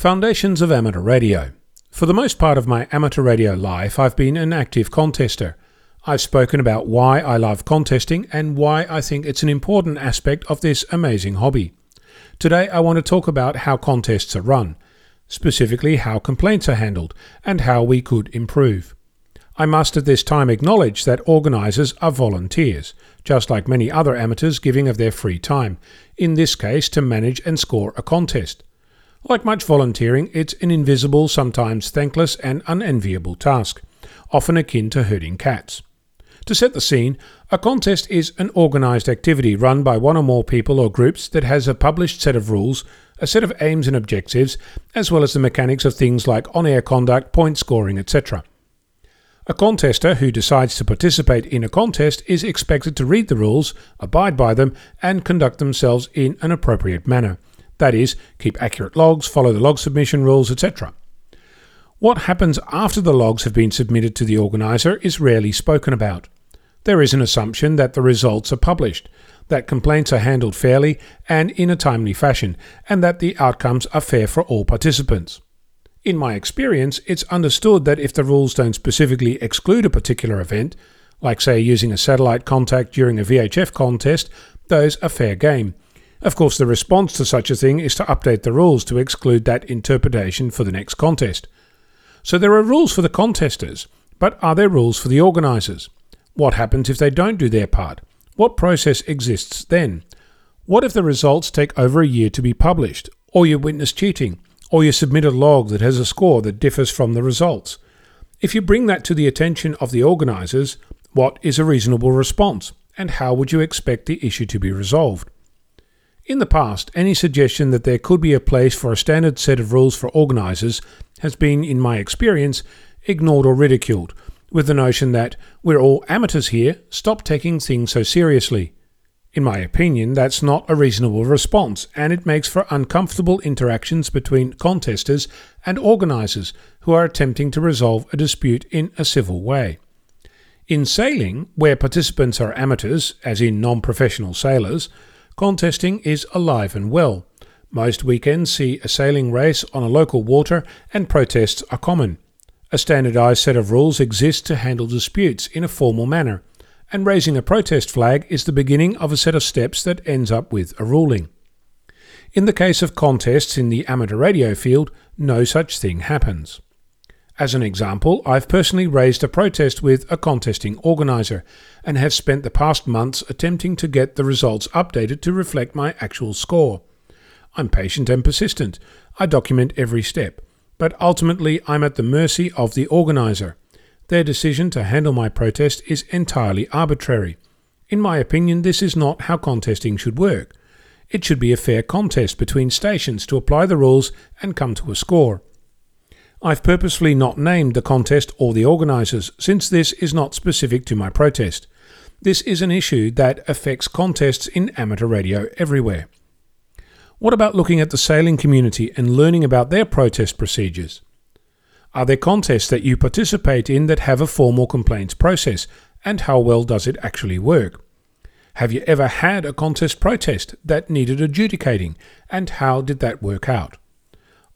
Foundations of Amateur Radio. For the most part of my amateur radio life, I've been an active contester. I've spoken about why I love contesting and why I think it's an important aspect of this amazing hobby. Today, I want to talk about how contests are run, specifically how complaints are handled, and how we could improve. I must at this time acknowledge that organisers are volunteers, just like many other amateurs giving of their free time, in this case to manage and score a contest. Like much volunteering, it's an invisible, sometimes thankless, and unenviable task, often akin to herding cats. To set the scene, a contest is an organised activity run by one or more people or groups that has a published set of rules, a set of aims and objectives, as well as the mechanics of things like on air conduct, point scoring, etc. A contester who decides to participate in a contest is expected to read the rules, abide by them, and conduct themselves in an appropriate manner. That is, keep accurate logs, follow the log submission rules, etc. What happens after the logs have been submitted to the organiser is rarely spoken about. There is an assumption that the results are published, that complaints are handled fairly and in a timely fashion, and that the outcomes are fair for all participants. In my experience, it's understood that if the rules don't specifically exclude a particular event, like say using a satellite contact during a VHF contest, those are fair game of course, the response to such a thing is to update the rules to exclude that interpretation for the next contest. So there are rules for the contesters, but are there rules for the organisers? What happens if they don't do their part? What process exists then? What if the results take over a year to be published, or you witness cheating, or you submit a log that has a score that differs from the results? If you bring that to the attention of the organisers, what is a reasonable response, and how would you expect the issue to be resolved? In the past, any suggestion that there could be a place for a standard set of rules for organisers has been, in my experience, ignored or ridiculed, with the notion that we're all amateurs here, stop taking things so seriously. In my opinion, that's not a reasonable response, and it makes for uncomfortable interactions between contesters and organisers who are attempting to resolve a dispute in a civil way. In sailing, where participants are amateurs, as in non professional sailors, contesting is alive and well. Most weekends see a sailing race on a local water, and protests are common. A standardized set of rules exists to handle disputes in a formal manner, and raising a protest flag is the beginning of a set of steps that ends up with a ruling. In the case of contests in the amateur radio field, no such thing happens. As an example, I've personally raised a protest with a contesting organiser and have spent the past months attempting to get the results updated to reflect my actual score. I'm patient and persistent. I document every step. But ultimately, I'm at the mercy of the organiser. Their decision to handle my protest is entirely arbitrary. In my opinion, this is not how contesting should work. It should be a fair contest between stations to apply the rules and come to a score. I've purposefully not named the contest or the organisers, since this is not specific to my protest. This is an issue that affects contests in amateur radio everywhere. What about looking at the sailing community and learning about their protest procedures? Are there contests that you participate in that have a formal complaints process, and how well does it actually work? Have you ever had a contest protest that needed adjudicating, and how did that work out?